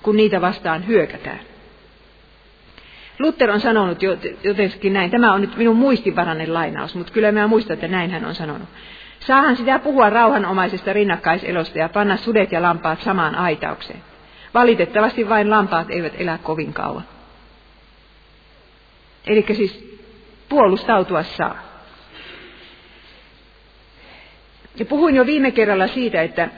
kun niitä vastaan hyökätään. Luther on sanonut jotenkin näin, tämä on nyt minun muistivarainen lainaus, mutta kyllä minä muistan, että näin hän on sanonut. Saahan sitä puhua rauhanomaisesta rinnakkaiselosta ja panna sudet ja lampaat samaan aitaukseen. Valitettavasti vain lampaat eivät elä kovin kauan. Eli siis puolustautua saa. Ja puhuin jo viime kerralla siitä, että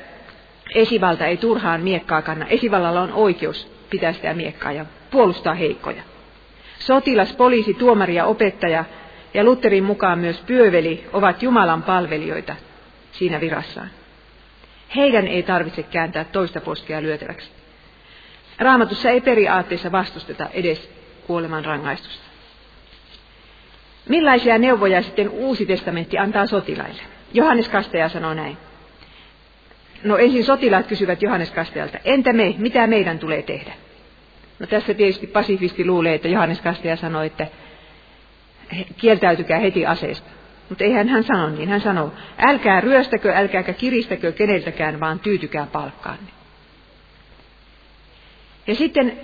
esivalta ei turhaan miekkaa kanna. Esivallalla on oikeus pitää sitä miekkaa ja puolustaa heikkoja. Sotilas, poliisi, tuomari ja opettaja ja Lutherin mukaan myös pyöveli ovat Jumalan palvelijoita siinä virassaan. Heidän ei tarvitse kääntää toista poskea lyötäväksi. Raamatussa ei periaatteessa vastusteta edes kuoleman rangaistusta. Millaisia neuvoja sitten Uusi testamentti antaa sotilaille? Johannes Kastaja sanoo näin. No ensin sotilaat kysyvät Johannes Kastajalta, entä me, mitä meidän tulee tehdä? No tässä tietysti pasifisti luulee, että Johannes Kastaja sanoi, että kieltäytykää heti aseesta. Mutta eihän hän sano niin. Hän sanoo, älkää ryöstäkö, älkääkä kiristäkö keneltäkään, vaan tyytykää palkkaanne. Ja sitten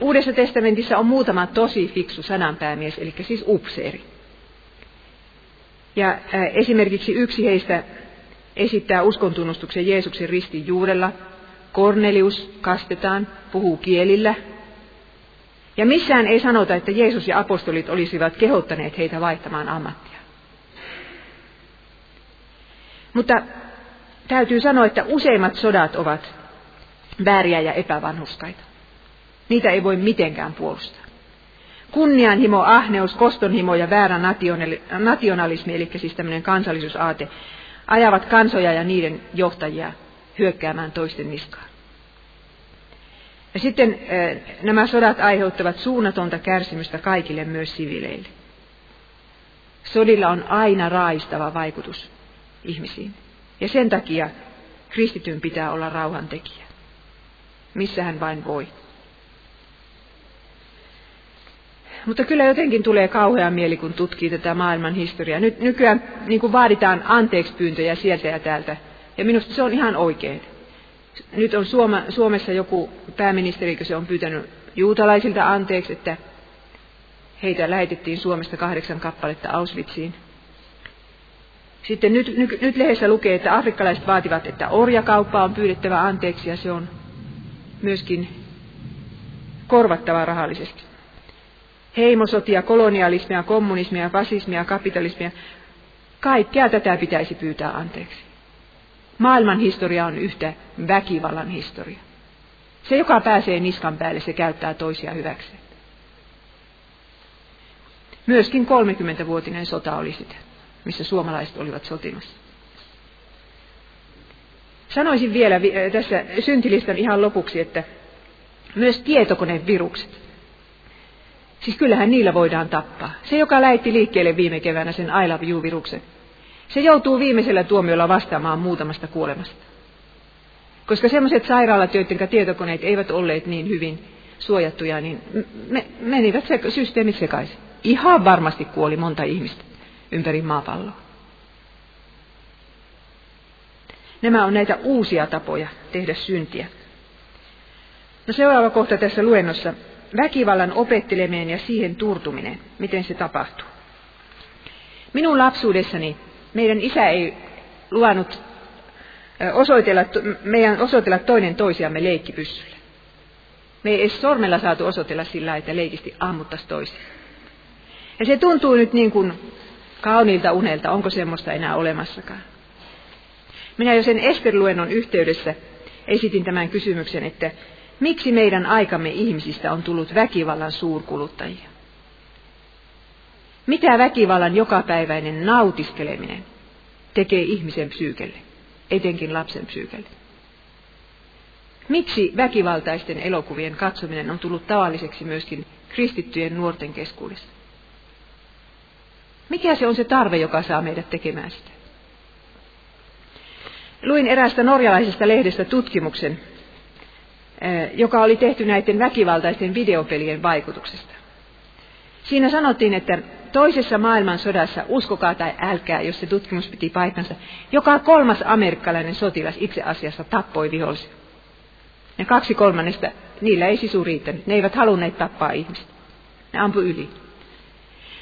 Uudessa testamentissa on muutama tosi fiksu sananpäämies, eli siis upseeri. Ja esimerkiksi yksi heistä esittää uskontunnustuksen Jeesuksen ristin juurella. Kornelius kastetaan, puhuu kielillä. Ja missään ei sanota, että Jeesus ja apostolit olisivat kehottaneet heitä vaihtamaan ammattia. Mutta täytyy sanoa, että useimmat sodat ovat vääriä ja epävanhuskaita. Niitä ei voi mitenkään puolustaa. Kunnianhimo, ahneus, kostonhimo ja väärä nationalismi, eli siis tämmöinen kansallisuusaate, ajavat kansoja ja niiden johtajia hyökkäämään toisten niskaan. Ja sitten nämä sodat aiheuttavat suunnatonta kärsimystä kaikille, myös sivileille. Sodilla on aina raistava vaikutus ihmisiin. Ja sen takia kristityn pitää olla rauhantekijä. Missä hän vain voi. Mutta kyllä jotenkin tulee kauhea mieli, kun tutkii tätä maailman historiaa. Nyt nykyään niin kuin vaaditaan anteeksi pyyntöjä sieltä ja täältä. Ja minusta se on ihan oikein. Nyt on Suoma, Suomessa joku pääministeri, se on pyytänyt juutalaisilta anteeksi, että heitä lähetettiin Suomesta kahdeksan kappaletta Auschwitziin. Sitten nyt, nyt, nyt lehdessä lukee, että afrikkalaiset vaativat, että orjakauppa on pyydettävä anteeksi ja se on myöskin korvattava rahallisesti. Heimosotia, kolonialismia, kommunismia, fasismia, kapitalismia. Kaikkea tätä pitäisi pyytää anteeksi. Maailman historia on yhtä väkivallan historia. Se, joka pääsee niskan päälle, se käyttää toisia hyväkseen. Myöskin 30-vuotinen sota oli sitä, missä suomalaiset olivat sotimassa. Sanoisin vielä tässä syntilistan ihan lopuksi, että myös tietokonevirukset. Siis kyllähän niillä voidaan tappaa. Se, joka läitti liikkeelle viime keväänä sen I love you-viruksen, se joutuu viimeisellä tuomiolla vastaamaan muutamasta kuolemasta. Koska sellaiset sairaalat, joiden tietokoneet eivät olleet niin hyvin suojattuja, niin me, menivät se, systeemit sekaisin. Ihan varmasti kuoli monta ihmistä ympäri maapalloa. Nämä on näitä uusia tapoja tehdä syntiä. No seuraava kohta tässä luennossa. Väkivallan opetteleminen ja siihen turtuminen. Miten se tapahtuu? Minun lapsuudessani meidän isä ei luvannut osoitella, meidän osoitella toinen toisiamme leikkipyssyllä. Me ei edes sormella saatu osoitella sillä, että leikisti ammuttaisi toisia. Ja se tuntuu nyt niin kuin kauniilta unelta, onko semmoista enää olemassakaan. Minä jo sen Ester-luennon yhteydessä esitin tämän kysymyksen, että miksi meidän aikamme ihmisistä on tullut väkivallan suurkuluttajia? Mitä väkivallan jokapäiväinen nautiskeleminen tekee ihmisen psyykelle, etenkin lapsen psyykelle? Miksi väkivaltaisten elokuvien katsominen on tullut tavalliseksi myöskin kristittyjen nuorten keskuudessa? Mikä se on se tarve, joka saa meidät tekemään sitä? Luin eräästä norjalaisesta lehdestä tutkimuksen, joka oli tehty näiden väkivaltaisten videopelien vaikutuksesta. Siinä sanottiin, että toisessa maailmansodassa, uskokaa tai älkää, jos se tutkimus piti paikkansa, joka kolmas amerikkalainen sotilas itse asiassa tappoi vihollisen. Ja kaksi kolmannesta, niillä ei sisu riittänyt. Ne eivät halunneet tappaa ihmistä. Ne ampu yli.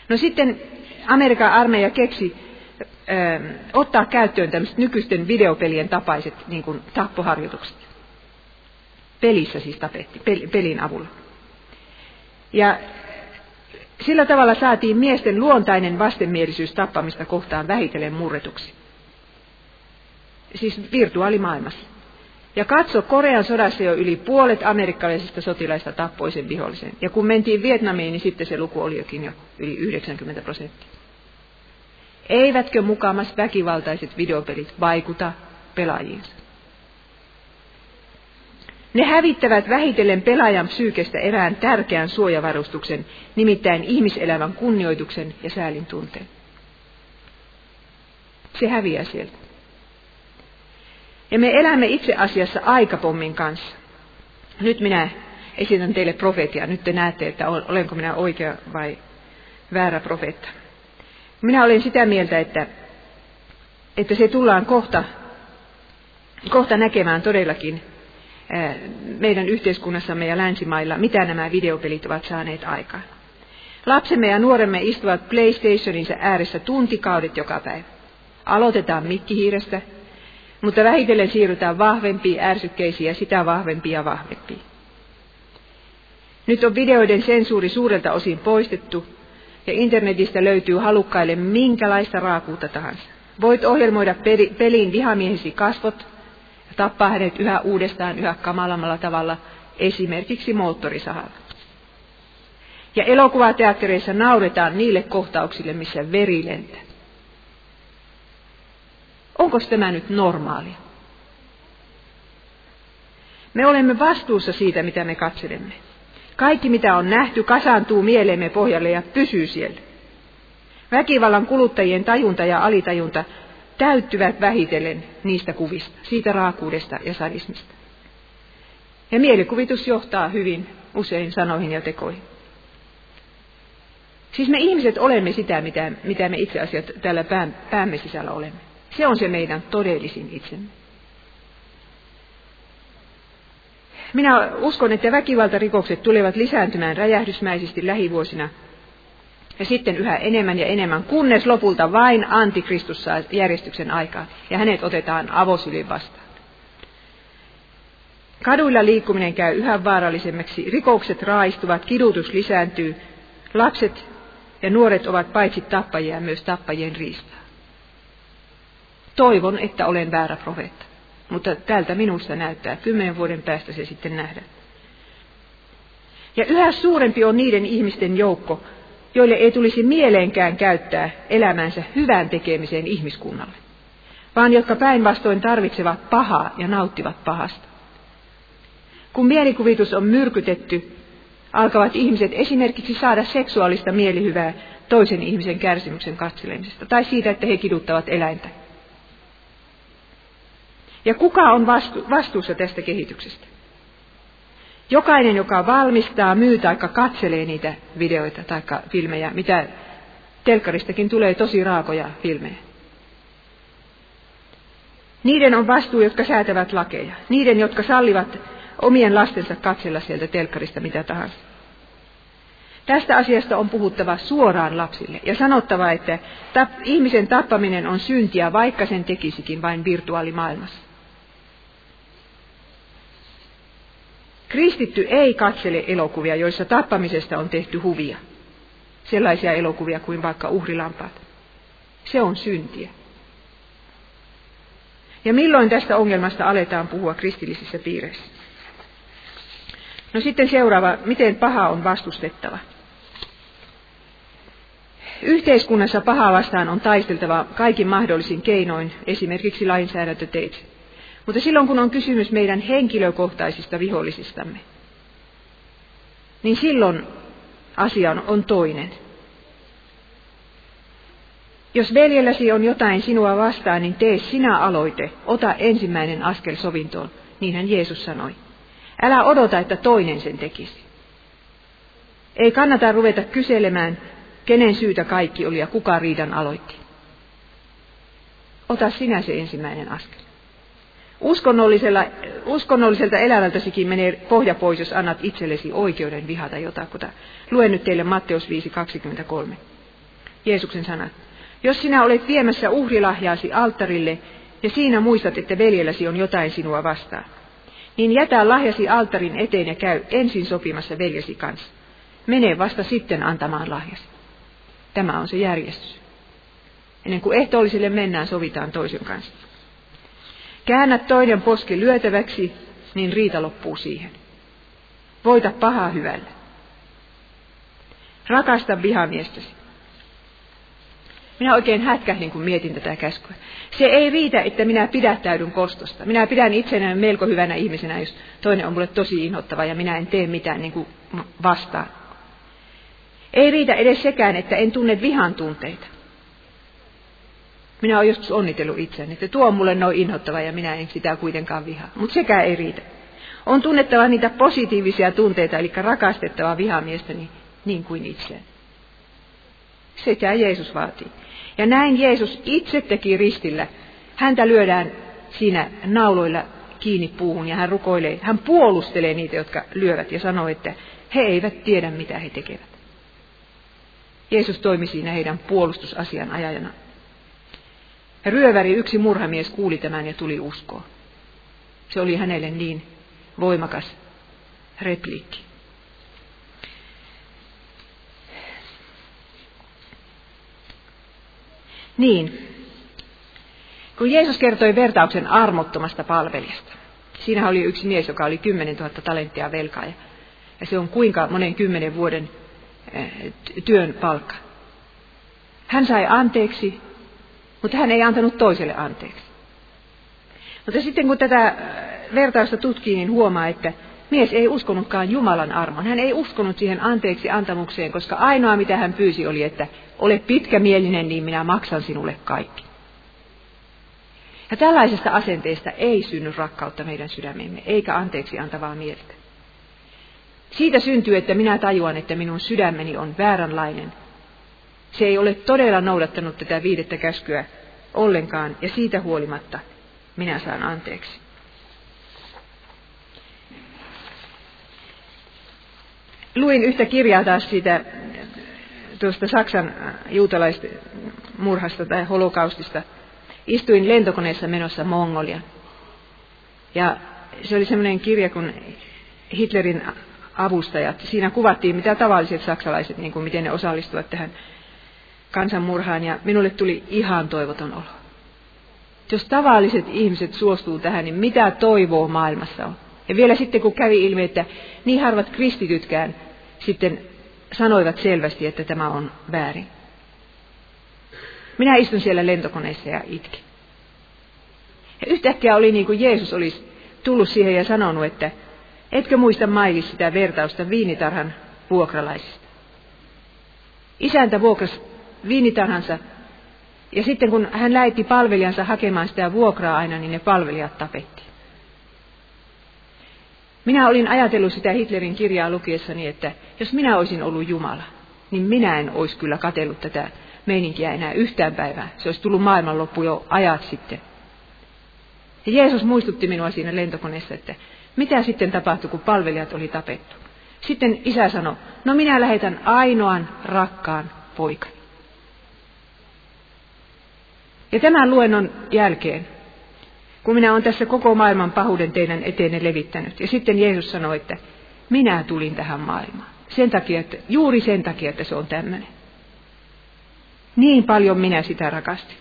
No sitten Amerikan armeija keksi ö, ottaa käyttöön tämmöiset nykyisten videopelien tapaiset niin kuin tappoharjoitukset. Pelissä siis tapetti, pelin avulla. Ja sillä tavalla saatiin miesten luontainen vastenmielisyys tappamista kohtaan vähitellen murretuksi. Siis virtuaalimaailmassa. Ja katso, Korean sodassa jo yli puolet amerikkalaisista sotilaista tappoi sen vihollisen. Ja kun mentiin Vietnamiin, niin sitten se luku oli jokin jo yli 90 prosenttia. Eivätkö mukamas väkivaltaiset videopelit vaikuta pelaajiinsa? Ne hävittävät vähitellen pelaajan psyykestä erään tärkeän suojavarustuksen, nimittäin ihmiselämän kunnioituksen ja säälin tunteen. Se häviää sieltä. Ja me elämme itse asiassa aikapommin kanssa. Nyt minä esitän teille profetia. Nyt te näette, että olenko minä oikea vai väärä profeetta. Minä olen sitä mieltä, että, että se tullaan kohta, kohta näkemään todellakin meidän yhteiskunnassamme ja länsimailla, mitä nämä videopelit ovat saaneet aikaan. Lapsemme ja nuoremme istuvat PlayStationinsa ääressä tuntikaudet joka päivä. Aloitetaan mikkihiirestä, mutta vähitellen siirrytään vahvempiin ärsykkeisiin ja sitä vahvempiin ja vahvempiin. Nyt on videoiden sensuuri suurelta osin poistettu, ja internetistä löytyy halukkaille minkälaista raakuutta tahansa. Voit ohjelmoida peliin vihamiehesi kasvot tappaa hänet yhä uudestaan yhä kamalammalla tavalla, esimerkiksi moottorisahalla. Ja elokuvateattereissa nauretaan niille kohtauksille, missä veri lentää. Onko tämä nyt normaalia? Me olemme vastuussa siitä, mitä me katselemme. Kaikki, mitä on nähty, kasaantuu mieleemme pohjalle ja pysyy siellä. Väkivallan kuluttajien tajunta ja alitajunta täyttyvät vähitellen niistä kuvista, siitä raakuudesta ja sadismista. Ja mielikuvitus johtaa hyvin usein sanoihin ja tekoihin. Siis me ihmiset olemme sitä, mitä, mitä me itse asiassa täällä pää, päämme sisällä olemme. Se on se meidän todellisin itsemme. Minä uskon, että väkivaltarikokset tulevat lisääntymään räjähdysmäisesti lähivuosina ja sitten yhä enemmän ja enemmän, kunnes lopulta vain antikristus saa järjestyksen aikaa ja hänet otetaan avosylin vastaan. Kaduilla liikkuminen käy yhä vaarallisemmaksi, rikokset raistuvat, kidutus lisääntyy, Lapset ja nuoret ovat paitsi tappajia myös tappajien riistaa. Toivon, että olen väärä profeetta, mutta tältä minusta näyttää. Kymmenen vuoden päästä se sitten nähdään. Ja yhä suurempi on niiden ihmisten joukko, joille ei tulisi mieleenkään käyttää elämänsä hyvän tekemiseen ihmiskunnalle, vaan jotka päinvastoin tarvitsevat pahaa ja nauttivat pahasta. Kun mielikuvitus on myrkytetty, alkavat ihmiset esimerkiksi saada seksuaalista mielihyvää toisen ihmisen kärsimyksen katselemisesta tai siitä, että he kiduttavat eläintä. Ja kuka on vastu- vastuussa tästä kehityksestä? Jokainen, joka valmistaa, myy tai katselee niitä videoita tai filmejä, mitä telkkaristakin tulee tosi raakoja filmejä. Niiden on vastuu, jotka säätävät lakeja. Niiden, jotka sallivat omien lastensa katsella sieltä telkkarista mitä tahansa. Tästä asiasta on puhuttava suoraan lapsille ja sanottava, että ihmisen tappaminen on syntiä, vaikka sen tekisikin vain virtuaalimaailmassa. Kristitty ei katsele elokuvia, joissa tappamisesta on tehty huvia. Sellaisia elokuvia kuin vaikka uhrilampaat. Se on syntiä. Ja milloin tästä ongelmasta aletaan puhua kristillisissä piireissä? No sitten seuraava, miten paha on vastustettava. Yhteiskunnassa pahaa vastaan on taisteltava kaikin mahdollisin keinoin, esimerkiksi lainsäädäntöteitse. Mutta silloin kun on kysymys meidän henkilökohtaisista vihollisistamme, niin silloin asia on toinen. Jos veljelläsi on jotain sinua vastaan, niin tee sinä aloite, ota ensimmäinen askel sovintoon, niinhän Jeesus sanoi. Älä odota, että toinen sen tekisi. Ei kannata ruveta kyselemään, kenen syytä kaikki oli ja kuka riidan aloitti. Ota sinä se ensimmäinen askel. Uskonnollisella, uskonnolliselta elämältäsikin menee pohja pois, jos annat itsellesi oikeuden vihata jotakuta. Luen nyt teille Matteus 5.23. Jeesuksen sanat. Jos sinä olet viemässä uhrilahjaasi alttarille ja siinä muistat, että veljelläsi on jotain sinua vastaan, niin jätä lahjasi alttarin eteen ja käy ensin sopimassa veljesi kanssa. Mene vasta sitten antamaan lahjasi. Tämä on se järjestys. Ennen kuin ehtoollisille mennään, sovitaan toisen kanssa. Käännä toinen poski lyötäväksi, niin riita loppuu siihen. Voita pahaa hyvällä. Rakasta vihamiestäsi. Minä oikein hätkähdin, kun mietin tätä käskyä. Se ei riitä, että minä pidättäydyn kostosta. Minä pidän itsenäni melko hyvänä ihmisenä, jos toinen on mulle tosi inhottava ja minä en tee mitään niin kuin vastaan. Ei riitä edes sekään, että en tunne vihan tunteita. Minä olen joskus onnitellut itseäni, että tuo on mulle noin inhottava ja minä en sitä kuitenkaan vihaa. Mutta sekään ei riitä. On tunnettava niitä positiivisia tunteita, eli rakastettava vihamiestäni niin kuin itseäni. Sitä Jeesus vaatii. Ja näin Jeesus itse teki ristillä. Häntä lyödään siinä nauloilla kiinni puuhun ja hän rukoilee, hän puolustelee niitä, jotka lyövät ja sanoo, että he eivät tiedä, mitä he tekevät. Jeesus toimi siinä heidän puolustusasian ajajana. Ryöväri, yksi murhamies, kuuli tämän ja tuli uskoon. Se oli hänelle niin voimakas repliikki. Niin, kun Jeesus kertoi vertauksen armottomasta palvelijasta. Siinä oli yksi mies, joka oli 10 000 talenttia velkaa. Ja se on kuinka monen kymmenen vuoden eh, työn palkka. Hän sai anteeksi, mutta hän ei antanut toiselle anteeksi. Mutta sitten kun tätä äh, vertausta tutkii, niin huomaa, että mies ei uskonutkaan Jumalan armon. Hän ei uskonut siihen anteeksi antamukseen, koska ainoa mitä hän pyysi oli, että ole pitkämielinen, niin minä maksan sinulle kaikki. Ja tällaisesta asenteesta ei synny rakkautta meidän sydämemme, eikä anteeksi antavaa mieltä. Siitä syntyy, että minä tajuan, että minun sydämeni on vääränlainen se ei ole todella noudattanut tätä viidettä käskyä ollenkaan, ja siitä huolimatta minä saan anteeksi. Luin yhtä kirjaa taas siitä tuosta Saksan juutalaisten murhasta tai holokaustista. Istuin lentokoneessa menossa Mongolia. Ja se oli semmoinen kirja kuin Hitlerin avustajat. Siinä kuvattiin, mitä tavalliset saksalaiset, niin kuin miten ne osallistuvat tähän kansanmurhaan, ja minulle tuli ihan toivoton olo. Jos tavalliset ihmiset suostuu tähän, niin mitä toivoa maailmassa on? Ja vielä sitten, kun kävi ilmi, että niin harvat kristitytkään sitten sanoivat selvästi, että tämä on väärin. Minä istun siellä lentokoneessa ja itkin. Ja yhtäkkiä oli niin kuin Jeesus olisi tullut siihen ja sanonut, että etkö muista Mailis sitä vertausta viinitarhan vuokralaisista. Isäntä vuokras viinitarhansa ja sitten kun hän läitti palvelijansa hakemaan sitä vuokraa aina, niin ne palvelijat tapettiin. Minä olin ajatellut sitä Hitlerin kirjaa lukiessani, että jos minä olisin ollut Jumala, niin minä en olisi kyllä katellut tätä meininkiä enää yhtään päivää. Se olisi tullut maailmanloppu jo ajat sitten. Ja Jeesus muistutti minua siinä lentokoneessa, että mitä sitten tapahtui, kun palvelijat oli tapettu. Sitten isä sanoi, no minä lähetän ainoan rakkaan poikani. Ja tämän luennon jälkeen, kun minä olen tässä koko maailman pahuuden teidän eteenne levittänyt, ja sitten Jeesus sanoi, että minä tulin tähän maailmaan. Sen takia, että, juuri sen takia, että se on tämmöinen. Niin paljon minä sitä rakastin.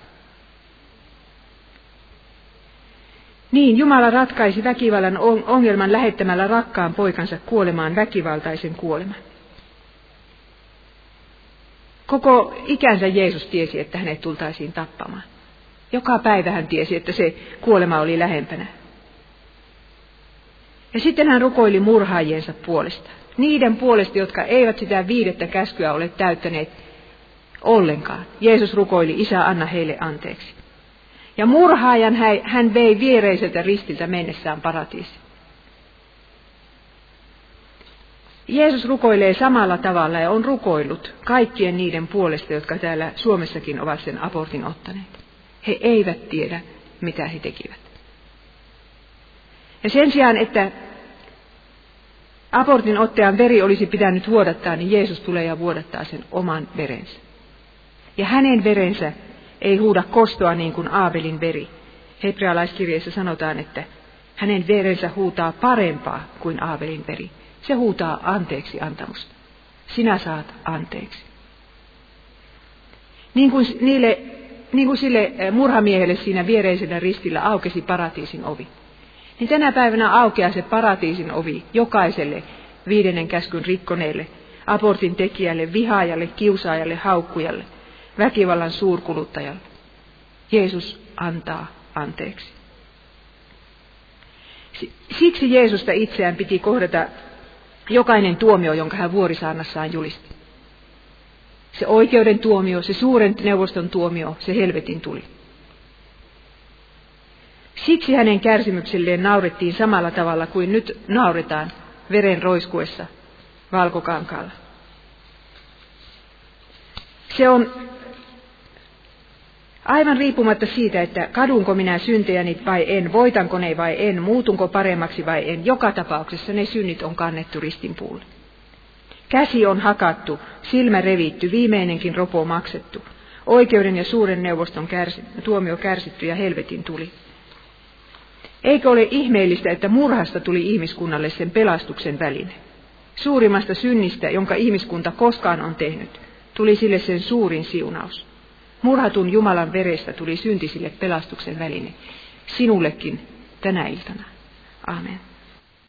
Niin, Jumala ratkaisi väkivallan ongelman lähettämällä rakkaan poikansa kuolemaan väkivaltaisen kuoleman. Koko ikänsä Jeesus tiesi, että hänet tultaisiin tappamaan. Joka päivä hän tiesi, että se kuolema oli lähempänä. Ja sitten hän rukoili murhaajiensa puolesta. Niiden puolesta, jotka eivät sitä viidettä käskyä ole täyttäneet ollenkaan. Jeesus rukoili, Isä, anna heille anteeksi. Ja murhaajan hän vei viereiseltä ristiltä mennessään paratiisi. Jeesus rukoilee samalla tavalla ja on rukoillut kaikkien niiden puolesta, jotka täällä Suomessakin ovat sen abortin ottaneet. He eivät tiedä, mitä he tekivät. Ja sen sijaan, että abortin ottajan veri olisi pitänyt vuodattaa, niin Jeesus tulee ja vuodattaa sen oman verensä. Ja hänen verensä ei huuda kostoa niin kuin Aabelin veri. Hebrealaiskirjeessä sanotaan, että hänen verensä huutaa parempaa kuin Aabelin veri. Se huutaa anteeksi antamusta. Sinä saat anteeksi. Niin kuin niille niin kuin sille eh, murhamiehelle siinä viereisellä ristillä aukesi paratiisin ovi. Niin tänä päivänä aukeaa se paratiisin ovi jokaiselle viidennen käskyn rikkoneelle, abortin tekijälle, vihaajalle, kiusaajalle, haukkujalle, väkivallan suurkuluttajalle. Jeesus antaa anteeksi. Siksi Jeesusta itseään piti kohdata jokainen tuomio, jonka hän vuorisaannassaan julisti. Se oikeuden tuomio, se suuren neuvoston tuomio, se helvetin tuli. Siksi hänen kärsimykselleen naurettiin samalla tavalla kuin nyt nauretaan veren roiskuessa valkokankaalla. Se on aivan riippumatta siitä, että kadunko minä syntejäni vai en, voitanko ne vai en, muutunko paremmaksi vai en, joka tapauksessa ne synnit on kannettu ristin puulle. Käsi on hakattu, silmä revitty, viimeinenkin ropo maksettu. Oikeuden ja suuren neuvoston kärsi, tuomio kärsitty ja helvetin tuli. Eikö ole ihmeellistä, että murhasta tuli ihmiskunnalle sen pelastuksen väline? Suurimmasta synnistä, jonka ihmiskunta koskaan on tehnyt, tuli sille sen suurin siunaus. Murhatun Jumalan verestä tuli syntisille pelastuksen väline. Sinullekin tänä iltana. Amen.